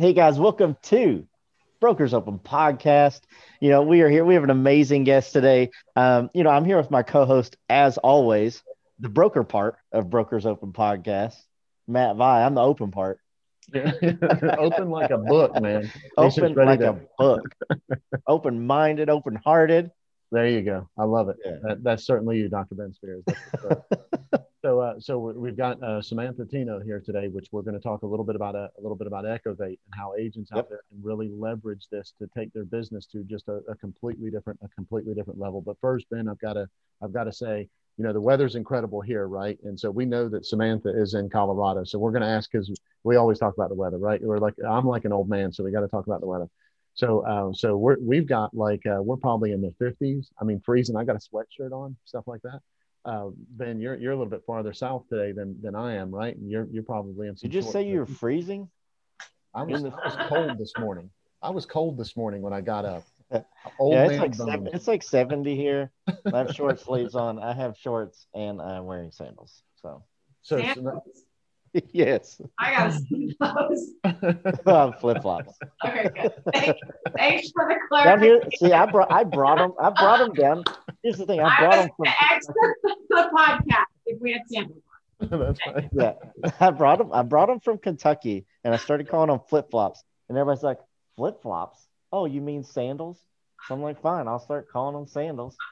Hey guys, welcome to Brokers Open Podcast. You know, we are here. We have an amazing guest today. Um, you know, I'm here with my co-host, as always, the broker part of Brokers Open Podcast, Matt Vi. I'm the open part. open like a book, man. Open like to... a book. Open-minded, open-hearted. There you go. I love it. Yeah. That, that's certainly you, Dr. Ben Spears. so, uh, so we've got uh, Samantha Tino here today, which we're going to talk a little bit about a, uh, a little bit about Echovate and how agents yep. out there can really leverage this to take their business to just a, a, completely different, a completely different level. But first, Ben, I've got to, I've got to say, you know, the weather's incredible here, right? And so we know that Samantha is in Colorado, so we're going to ask because we always talk about the weather, right? We're like, I'm like an old man, so we got to talk about the weather. So, uh, so we're, we've got like, uh, we're probably in the 50s. I mean, freezing. I got a sweatshirt on, stuff like that. Uh, Ben, you're, you're a little bit farther south today than, than I am, right? And you're, you're probably in. Did you just say you're freezing? I was, I was cold this morning. I was cold this morning when I got up. Old yeah, it's like, seven, it's like 70 here. I have short sleeves on. I have shorts and I'm wearing sandals. So, so, so yes. I got to those. well, flip flops. Okay, good. Thanks, thanks for the clarification. Down here, see, I brought I brought them. I brought them down. Here's the thing. I brought I them from the podcast if we had sandals. That's right. Yeah, I brought them. I brought them from Kentucky, and I started calling them flip flops. And everybody's like, flip flops? Oh, you mean sandals? So I'm like, fine, I'll start calling them sandals.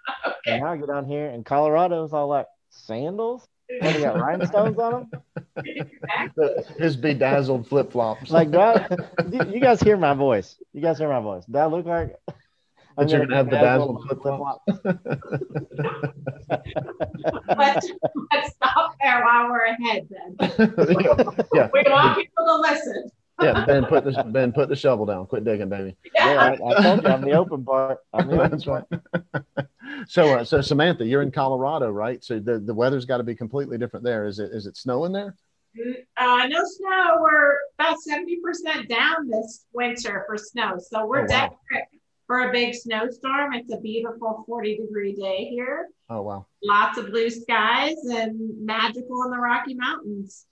Okay. And now I get down here, and Colorado's all like, sandals? What, do you got rhinestones on them? His bedazzled flip flops. Like, do I, you guys hear my voice? You guys hear my voice? Do I look like I'm that you're gonna have bedazzled flip flops? let's, let's stop there while we're ahead then. yeah. We want people to listen. yeah, Ben, put the Ben, put the shovel down. Quit digging, baby. Yeah, yeah I, I, told you I'm the open part. I'm the That's right. so, uh, so Samantha, you're in Colorado, right? So the, the weather's got to be completely different there. Is it is it snowing there? Uh, no snow. We're about seventy percent down this winter for snow, so we're oh, wow. For a big snowstorm. It's a beautiful forty degree day here. Oh wow! Lots of blue skies and magical in the Rocky Mountains.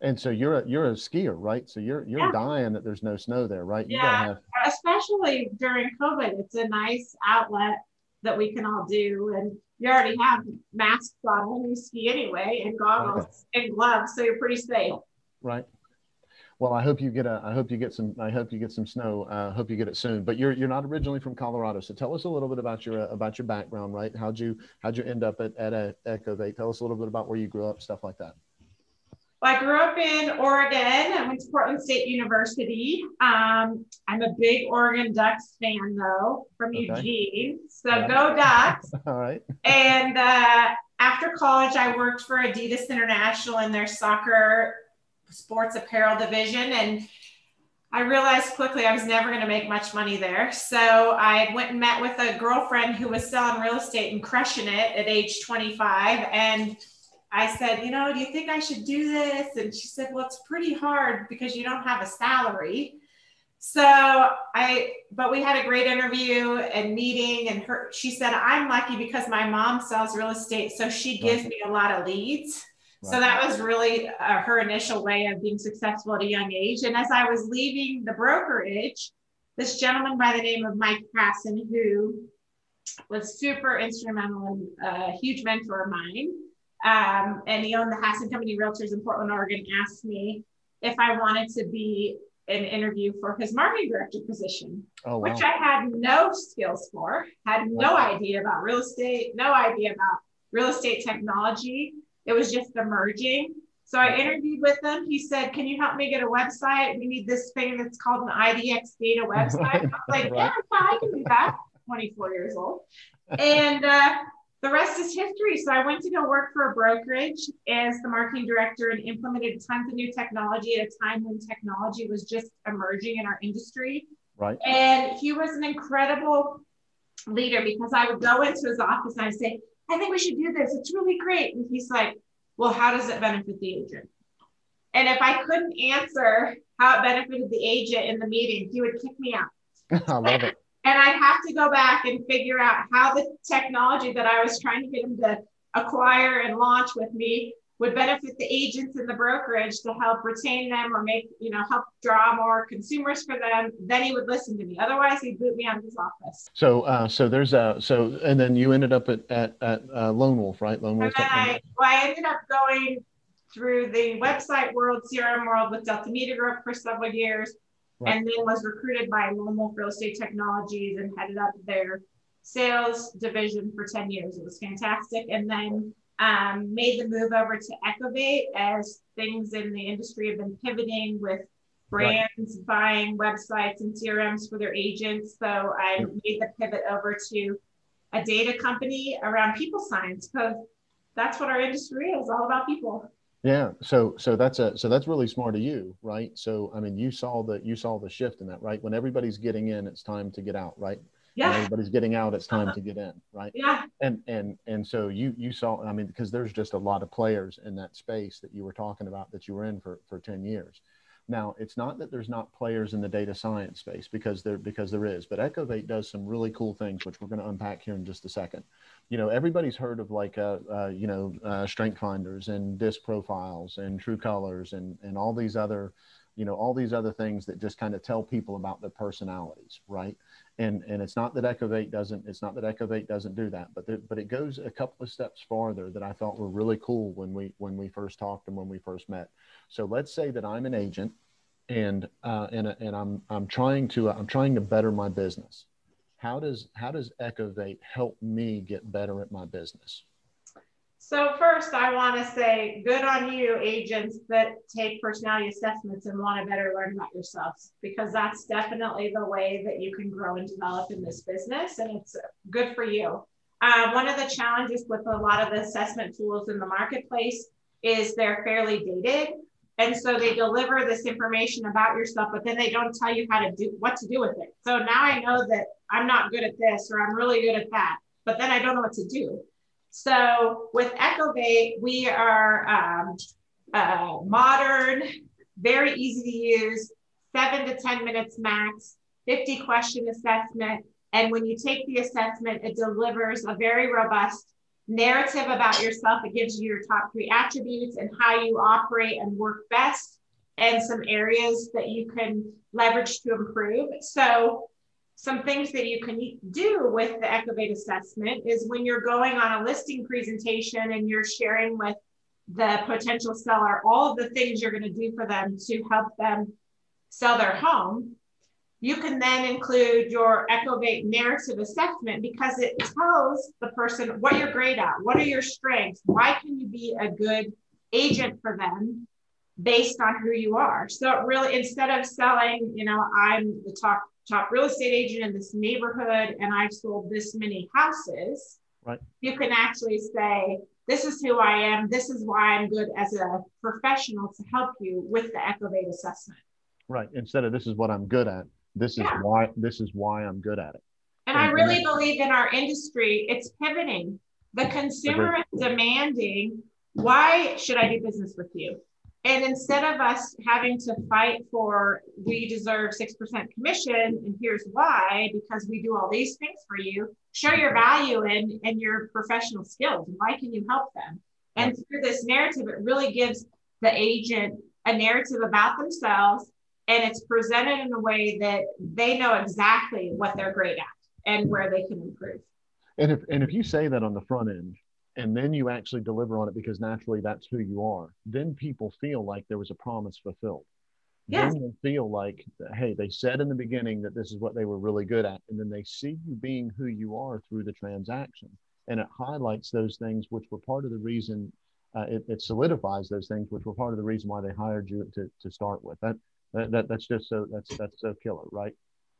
And so you're a you're a skier, right? So you're you're yeah. dying that there's no snow there, right? You yeah, have... especially during COVID, it's a nice outlet that we can all do. And you already have masks on when you ski anyway, and goggles okay. and gloves, so you're pretty safe. Right. Well, I hope you get a. I hope you get some. I hope you get some snow. I uh, hope you get it soon. But you're you're not originally from Colorado, so tell us a little bit about your uh, about your background, right? How'd you how'd you end up at at a Echovate? Tell us a little bit about where you grew up, stuff like that. Well, I grew up in Oregon. I went to Portland State University. Um, I'm a big Oregon Ducks fan, though, from okay. Eugene. So go Ducks. All right. And uh, after college, I worked for Adidas International in their soccer sports apparel division. And I realized quickly I was never going to make much money there. So I went and met with a girlfriend who was selling real estate and crushing it at age 25. And I said, you know, do you think I should do this? And she said, well, it's pretty hard because you don't have a salary. So I, but we had a great interview and meeting, and her, she said, I'm lucky because my mom sells real estate, so she gives me a lot of leads. Right. So that was really uh, her initial way of being successful at a young age. And as I was leaving the brokerage, this gentleman by the name of Mike Hasson, who was super instrumental and a huge mentor of mine, um, and he owned the Hasson Company Realtors in Portland, Oregon, asked me if I wanted to be an interview for his marketing director position, oh, wow. which I had no skills for, had no wow. idea about real estate, no idea about real estate technology. It was just emerging. So I interviewed with him. He said, Can you help me get a website? We need this thing that's called an IDX data website. I was like, Yeah, I can do that. 24 years old. And uh, the rest is history. So I went to go work for a brokerage as the marketing director and implemented tons of new technology at a time when technology was just emerging in our industry. Right. And he was an incredible leader because I would go into his office and I'd say, I think we should do this. It's really great. And he's like, Well, how does it benefit the agent? And if I couldn't answer how it benefited the agent in the meeting, he would kick me out. I love it and I'd have to go back and figure out how the technology that I was trying to get him to acquire and launch with me would benefit the agents in the brokerage to help retain them or make, you know, help draw more consumers for them, then he would listen to me. Otherwise, he'd boot me out of his office. So, uh, so there's a, so, and then you ended up at, at, at uh, Lone Wolf, right? Lone Wolf. I, well, I ended up going through the website world, CRM world with Delta Media Group for several years, right. and then was recruited by Lone Wolf Real Estate Technologies and headed up their sales division for 10 years. It was fantastic. And then um, made the move over to Echovate as things in the industry have been pivoting with brands right. buying websites and CRMs for their agents. So I made the pivot over to a data company around people science because that's what our industry is all about people. Yeah. So so that's a so that's really smart of you, right? So I mean you saw the you saw the shift in that, right? When everybody's getting in, it's time to get out, right? Yeah. everybody's getting out it's time to get in right? Yeah. And and and so you you saw i mean because there's just a lot of players in that space that you were talking about that you were in for for 10 years. Now it's not that there's not players in the data science space because there because there is but echovate does some really cool things which we're going to unpack here in just a second. You know everybody's heard of like uh, uh you know uh, strength finders and disc profiles and true colors and and all these other you know all these other things that just kind of tell people about their personalities right and and it's not that Echovate doesn't it's not that Echovate doesn't do that, but but it goes a couple of steps farther that I thought were really cool when we when we first talked and when we first met. So let's say that I'm an agent, and uh, and and I'm I'm trying to I'm trying to better my business. How does how does Echovate help me get better at my business? So first, I want to say good on you, agents that take personality assessments and want to better learn about yourselves, because that's definitely the way that you can grow and develop in this business, and it's good for you. Uh, one of the challenges with a lot of the assessment tools in the marketplace is they're fairly dated, and so they deliver this information about yourself, but then they don't tell you how to do what to do with it. So now I know that I'm not good at this or I'm really good at that, but then I don't know what to do. So with Echovate, we are um, uh, modern, very easy to use, seven to 10 minutes max, 50 question assessment. And when you take the assessment, it delivers a very robust narrative about yourself. It gives you your top three attributes and how you operate and work best, and some areas that you can leverage to improve. So some things that you can do with the Echovate assessment is when you're going on a listing presentation and you're sharing with the potential seller all of the things you're going to do for them to help them sell their home, you can then include your Echovate narrative assessment because it tells the person what you're great at, what are your strengths, why can you be a good agent for them based on who you are. So really, instead of selling, you know, I'm the top top real estate agent in this neighborhood and I've sold this many houses, right. you can actually say, this is who I am. This is why I'm good as a professional to help you with the Echovate assessment. Right. Instead of this is what I'm good at, this is yeah. why this is why I'm good at it. And, and I really believe in our industry, it's pivoting. The consumer is demanding, why should I do business with you? And instead of us having to fight for we deserve 6% commission and here's why, because we do all these things for you, show your value and, and your professional skills. Why can you help them? And through this narrative, it really gives the agent a narrative about themselves and it's presented in a way that they know exactly what they're great at and where they can improve. And if and if you say that on the front end, and then you actually deliver on it because naturally that's who you are. Then people feel like there was a promise fulfilled. Yes. then you feel like hey they said in the beginning that this is what they were really good at and then they see you being who you are through the transaction. And it highlights those things which were part of the reason uh, it, it, solidifies those things which were part of the reason why they hired you to, to start with. That, that, that that's just so that's that's so killer right?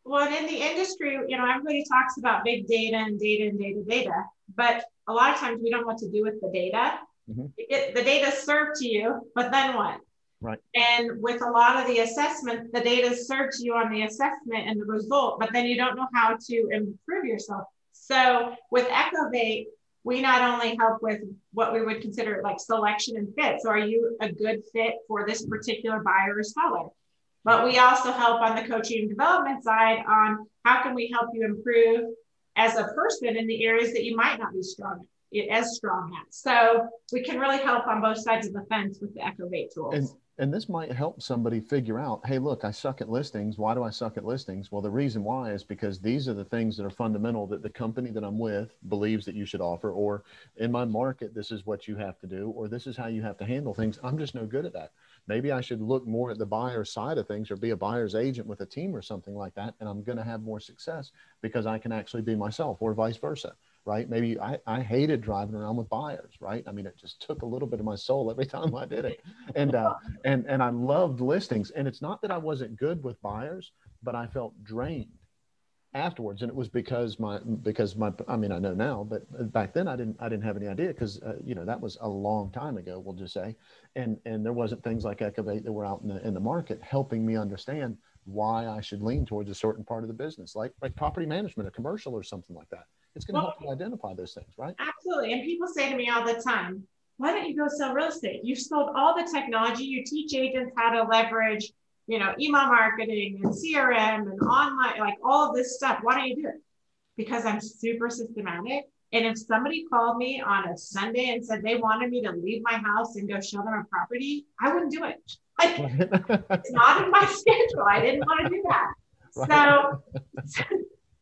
Well, in the industry, you know, everybody talks about big data and data and data, data, but a lot of times we don't know what to do with the data. Mm-hmm. It, the data is served to you, but then what? Right. And with a lot of the assessment, the data is served to you on the assessment and the result, but then you don't know how to improve yourself. So with Echovate, we not only help with what we would consider like selection and fit. So are you a good fit for this particular buyer or seller? But we also help on the coaching and development side on how can we help you improve as a person in the areas that you might not be strong as strong hats. So we can really help on both sides of the fence with the Echovate tools. And, and this might help somebody figure out, hey, look, I suck at listings. Why do I suck at listings? Well, the reason why is because these are the things that are fundamental that the company that I'm with believes that you should offer, or in my market, this is what you have to do, or this is how you have to handle things. I'm just no good at that. Maybe I should look more at the buyer side of things or be a buyer's agent with a team or something like that. And I'm going to have more success because I can actually be myself or vice versa right? Maybe I, I hated driving around with buyers, right? I mean, it just took a little bit of my soul every time I did it. And, uh, and, and I loved listings. And it's not that I wasn't good with buyers, but I felt drained afterwards. And it was because my, because my, I mean, I know now, but back then I didn't, I didn't have any idea because, uh, you know, that was a long time ago, we'll just say. And, and there wasn't things like Echovate that were out in the, in the market helping me understand why I should lean towards a certain part of the business, like, like property management, or commercial or something like that it's going to well, help you identify those things, right? Absolutely. And people say to me all the time, why don't you go sell real estate? You've sold all the technology. You teach agents how to leverage, you know, email marketing and CRM and online, like all of this stuff. Why don't you do it? Because I'm super systematic. And if somebody called me on a Sunday and said they wanted me to leave my house and go show them a property, I wouldn't do it. Like, it's not in my schedule. I didn't want to do that. Right. So,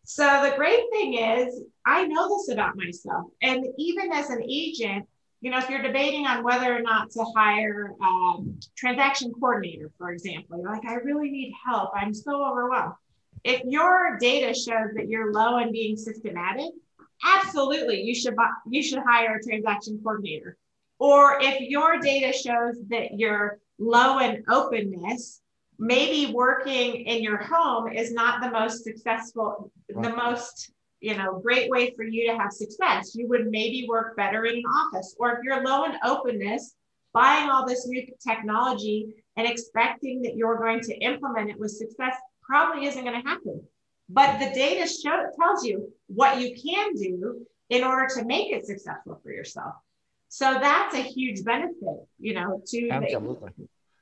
so the great thing is, I know this about myself. And even as an agent, you know, if you're debating on whether or not to hire a um, transaction coordinator, for example, you're like, I really need help. I'm so overwhelmed. If your data shows that you're low in being systematic, absolutely, you should buy, you should hire a transaction coordinator. Or if your data shows that you're low in openness, maybe working in your home is not the most successful, right. the most you know great way for you to have success. You would maybe work better in an office, or if you're low in openness, buying all this new technology and expecting that you're going to implement it with success probably isn't going to happen. But the data show tells you what you can do in order to make it successful for yourself. So that's a huge benefit, you know, to Absolutely.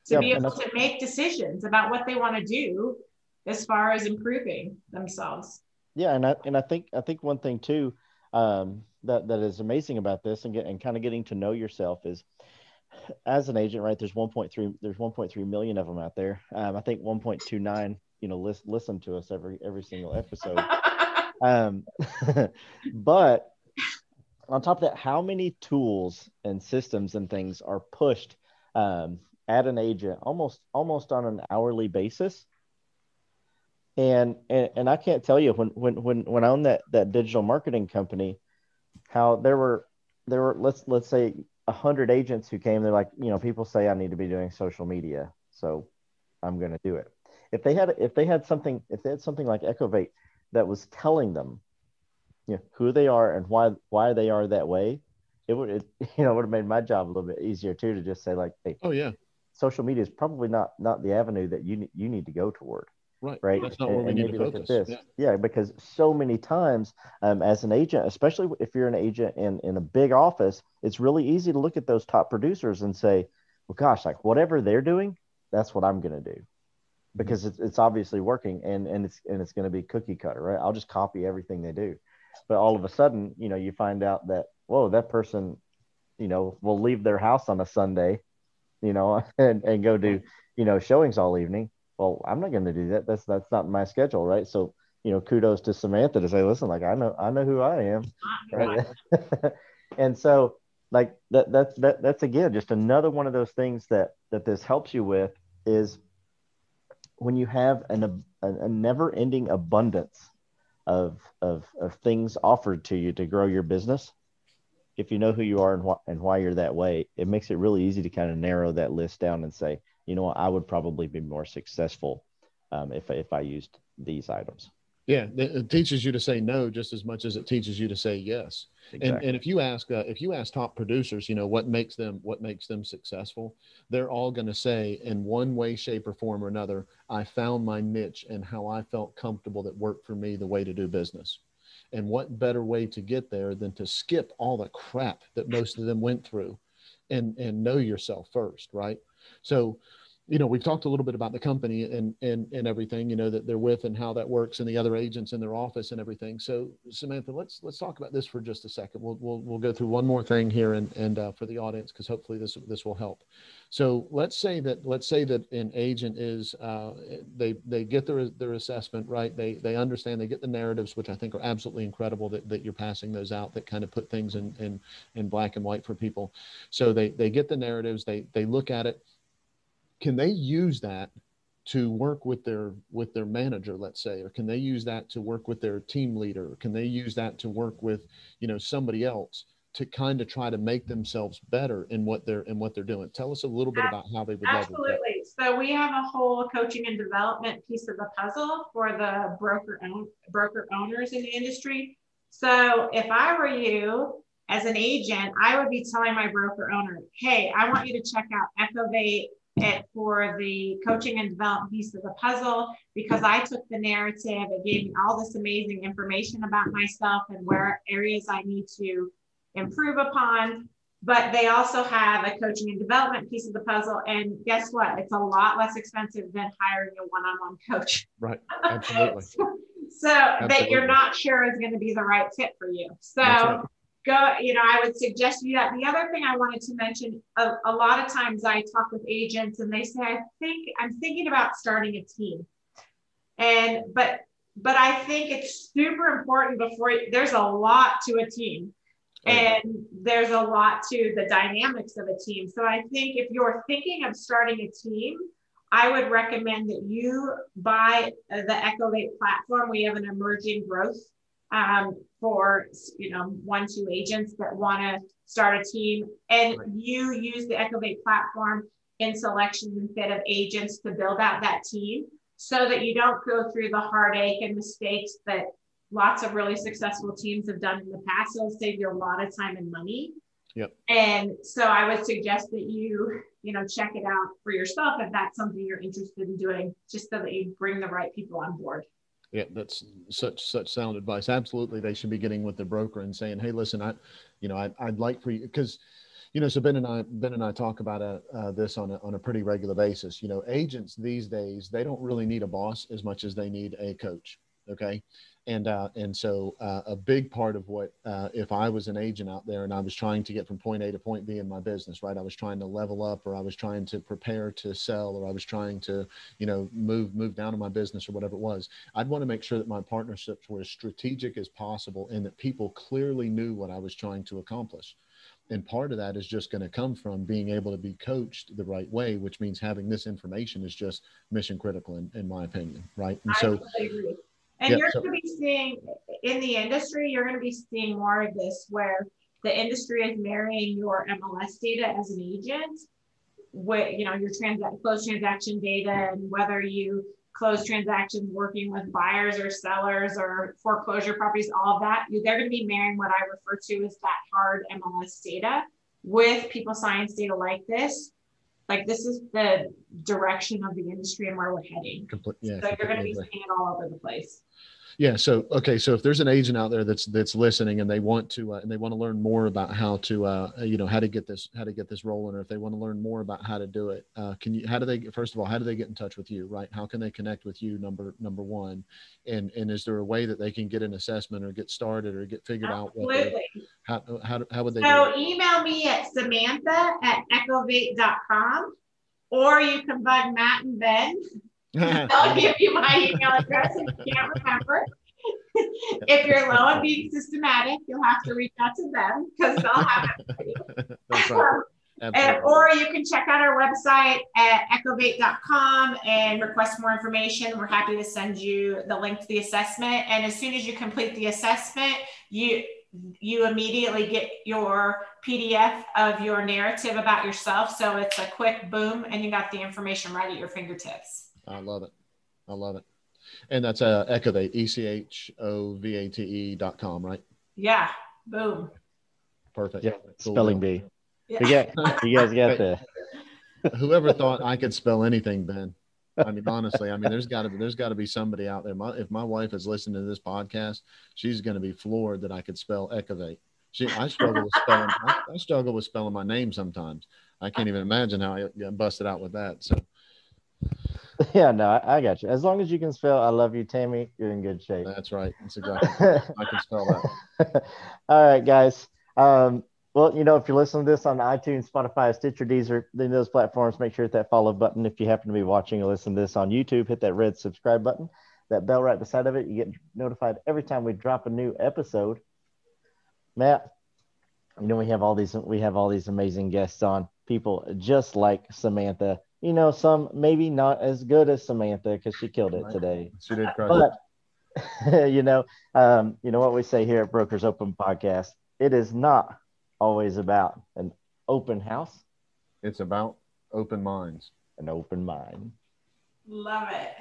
the to be able to make decisions about what they want to do as far as improving themselves. Yeah, and I and I think I think one thing too um, that that is amazing about this and get and kind of getting to know yourself is as an agent, right? There's 1.3 there's 1.3 million of them out there. Um, I think 1.29 you know list, listen to us every every single episode. um, but on top of that, how many tools and systems and things are pushed um, at an agent almost almost on an hourly basis. And and, and I can't tell you when when when when I owned that that digital marketing company, how there were there were let's let's say a hundred agents who came. They're like, you know, people say I need to be doing social media, so I'm going to do it. If they had if they had something if they had something like Echovate that was telling them, you know, who they are and why why they are that way, it would it, you know would have made my job a little bit easier too to just say like, hey, oh yeah, social media is probably not not the avenue that you you need to go toward. Right. Right. That's not where and, we need to focus. this. Yeah. yeah. because so many times, um, as an agent, especially if you're an agent in in a big office, it's really easy to look at those top producers and say, "Well, gosh, like whatever they're doing, that's what I'm going to do," because it's, it's obviously working and and it's and it's going to be cookie cutter, right? I'll just copy everything they do. But all of a sudden, you know, you find out that whoa, that person, you know, will leave their house on a Sunday you know, and, and go do, you know, showings all evening. Well, I'm not going to do that. That's, that's not my schedule. Right. So, you know, kudos to Samantha to say, listen, like, I know, I know who I am. Right. and so like that, that's, that, that's again, just another one of those things that, that this helps you with is when you have an, a, a never ending abundance of, of, of things offered to you to grow your business, if you know who you are and, wh- and why you're that way, it makes it really easy to kind of narrow that list down and say, you know I would probably be more successful um, if, if I used these items. Yeah, it teaches you to say no just as much as it teaches you to say yes. Exactly. And, and if you ask uh, if you ask top producers, you know what makes them what makes them successful, they're all going to say in one way, shape, or form or another, I found my niche and how I felt comfortable that worked for me, the way to do business. And what better way to get there than to skip all the crap that most of them went through and, and know yourself first, right? So, you know, we've talked a little bit about the company and and and everything, you know, that they're with and how that works and the other agents in their office and everything. So Samantha, let's let's talk about this for just a second. We'll we'll, we'll go through one more thing here and and uh, for the audience because hopefully this this will help. So let's say that let's say that an agent is uh, they they get their their assessment right. They they understand. They get the narratives, which I think are absolutely incredible that, that you're passing those out. That kind of put things in in in black and white for people. So they they get the narratives. They they look at it can they use that to work with their with their manager let's say or can they use that to work with their team leader? Or can they use that to work with you know somebody else to kind of try to make themselves better in what they're in what they're doing? Tell us a little bit about how they would absolutely. So we have a whole coaching and development piece of the puzzle for the broker own, broker owners in the industry. So if i were you as an agent i would be telling my broker owner hey i want you to check out echovate it for the coaching and development piece of the puzzle because I took the narrative. It gave me all this amazing information about myself and where areas I need to improve upon. But they also have a coaching and development piece of the puzzle. And guess what? It's a lot less expensive than hiring a one on one coach. Right. Absolutely. so, so Absolutely. that you're not sure is going to be the right fit for you. So, go, you know, I would suggest you that. The other thing I wanted to mention, a, a lot of times I talk with agents and they say, I think I'm thinking about starting a team. And, but, but I think it's super important before there's a lot to a team and there's a lot to the dynamics of a team. So I think if you're thinking of starting a team, I would recommend that you buy the Echovate platform. We have an emerging growth um, for you know one two agents that want to start a team. And right. you use the echovate platform in selection and fit of agents to build out that team so that you don't go through the heartache and mistakes that lots of really successful teams have done in the past. It'll save you a lot of time and money. Yep. And so i would suggest that you you know check it out for yourself if that's something you're interested in doing just so that you bring the right people on board yeah, that's such such sound advice. Absolutely, they should be getting with the broker and saying, "Hey, listen, I, you know, I, I'd like for you because." you know, so Ben and I, Ben and I talk about uh, uh, this on a, on a pretty regular basis. You know, agents these days, they don't really need a boss as much as they need a coach. Okay and uh, and so uh, a big part of what uh, if I was an agent out there and I was trying to get from point A to point B in my business, right? I was trying to level up, or I was trying to prepare to sell, or I was trying to you know move move down in my business or whatever it was. I'd want to make sure that my partnerships were as strategic as possible and that people clearly knew what I was trying to accomplish. And part of that is just going to come from being able to be coached the right way, which means having this information is just mission critical, in, in my opinion, right? And so. And yeah, you're so, going to be seeing in the industry, you're going to be seeing more of this where the industry is marrying your MLS data as an agent with, you know, your transact closed transaction data and whether you close transactions working with buyers or sellers or foreclosure properties, all of that, they're going to be marrying what I refer to as that hard MLS data with people science data like this. Like this is the direction of the industry and where we're heading. Yeah, so you're going to be seeing it all over the place. Yeah. So okay. So if there's an agent out there that's that's listening and they want to uh, and they want to learn more about how to uh, you know how to get this how to get this rolling, or if they want to learn more about how to do it, uh, can you? How do they? First of all, how do they get in touch with you? Right? How can they connect with you? Number number one, and and is there a way that they can get an assessment or get started or get figured Absolutely. out? What how how how would they? So email me at Samantha at echovate.com, or you can bug Matt and Ben I'll give you my email address if you can't remember. if you're low on being systematic, you'll have to reach out to them because they'll have it for you. That's right. And, or you can check out our website at echovate.com and request more information. We're happy to send you the link to the assessment. And as soon as you complete the assessment, you you immediately get your PDF of your narrative about yourself. So it's a quick boom and you got the information right at your fingertips. I love it. I love it. And that's uh, Echovate, E C H O V A T E dot com, right? Yeah. Boom. Perfect. Yeah. Cool. Spelling bee. Yeah. You, get, you guys got the. Whoever thought I could spell anything, Ben? I mean, honestly, I mean, there's got to be there's got to be somebody out there. My, if my wife is listening to this podcast, she's going to be floored that I could spell Echovate. She, I struggle with spelling. I, I, struggle with spelling my name sometimes. I can't even imagine how I busted out with that. So, Yeah, no, I, I, got you. As long as you can spell "I love you, Tammy," you're in good shape. That's right. That's exactly. I can spell that. All right, guys. Um, well, you know, if you're listening to this on iTunes, Spotify, Stitcher, Deezer, then those platforms, make sure hit that follow button. If you happen to be watching or listening to this on YouTube, hit that red subscribe button, that bell right beside of it. You get notified every time we drop a new episode. Matt, you know, we have all these we have all these amazing guests on, people just like Samantha. You know, some maybe not as good as Samantha because she killed it today. She did but, you know, um, you know what we say here at Brokers Open Podcast. It is not always about an open house. It's about open minds. An open mind. Love it.